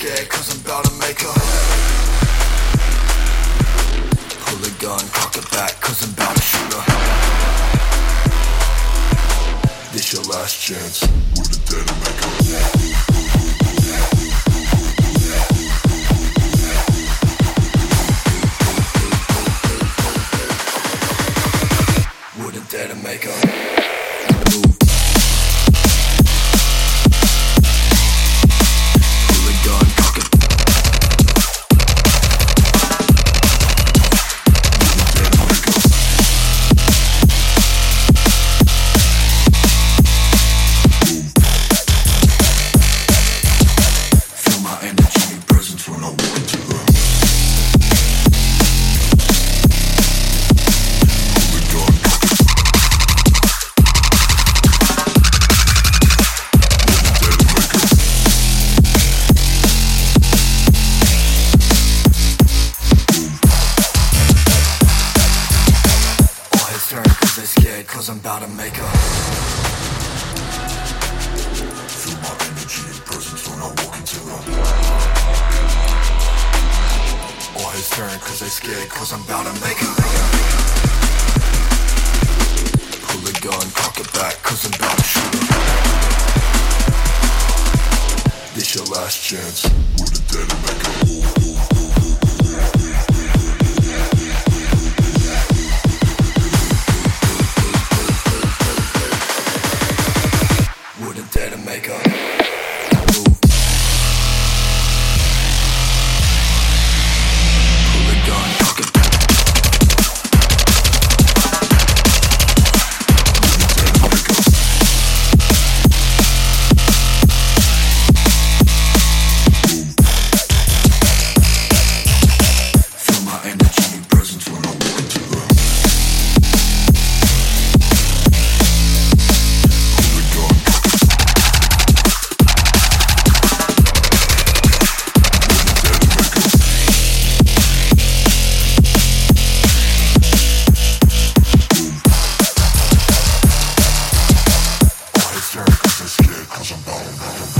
scared cause I'm about to make her Pull the gun, cock it back cause I'm about to shoot her This your last chance. With the to make they scared cause I'm about to make her Feel my energy and presence when I walk into the All heads turn cause they scared cause I'm about to make her Pull the gun, cock it back cause I'm about to shoot her This your last chance. With the dead to make her move Thank you.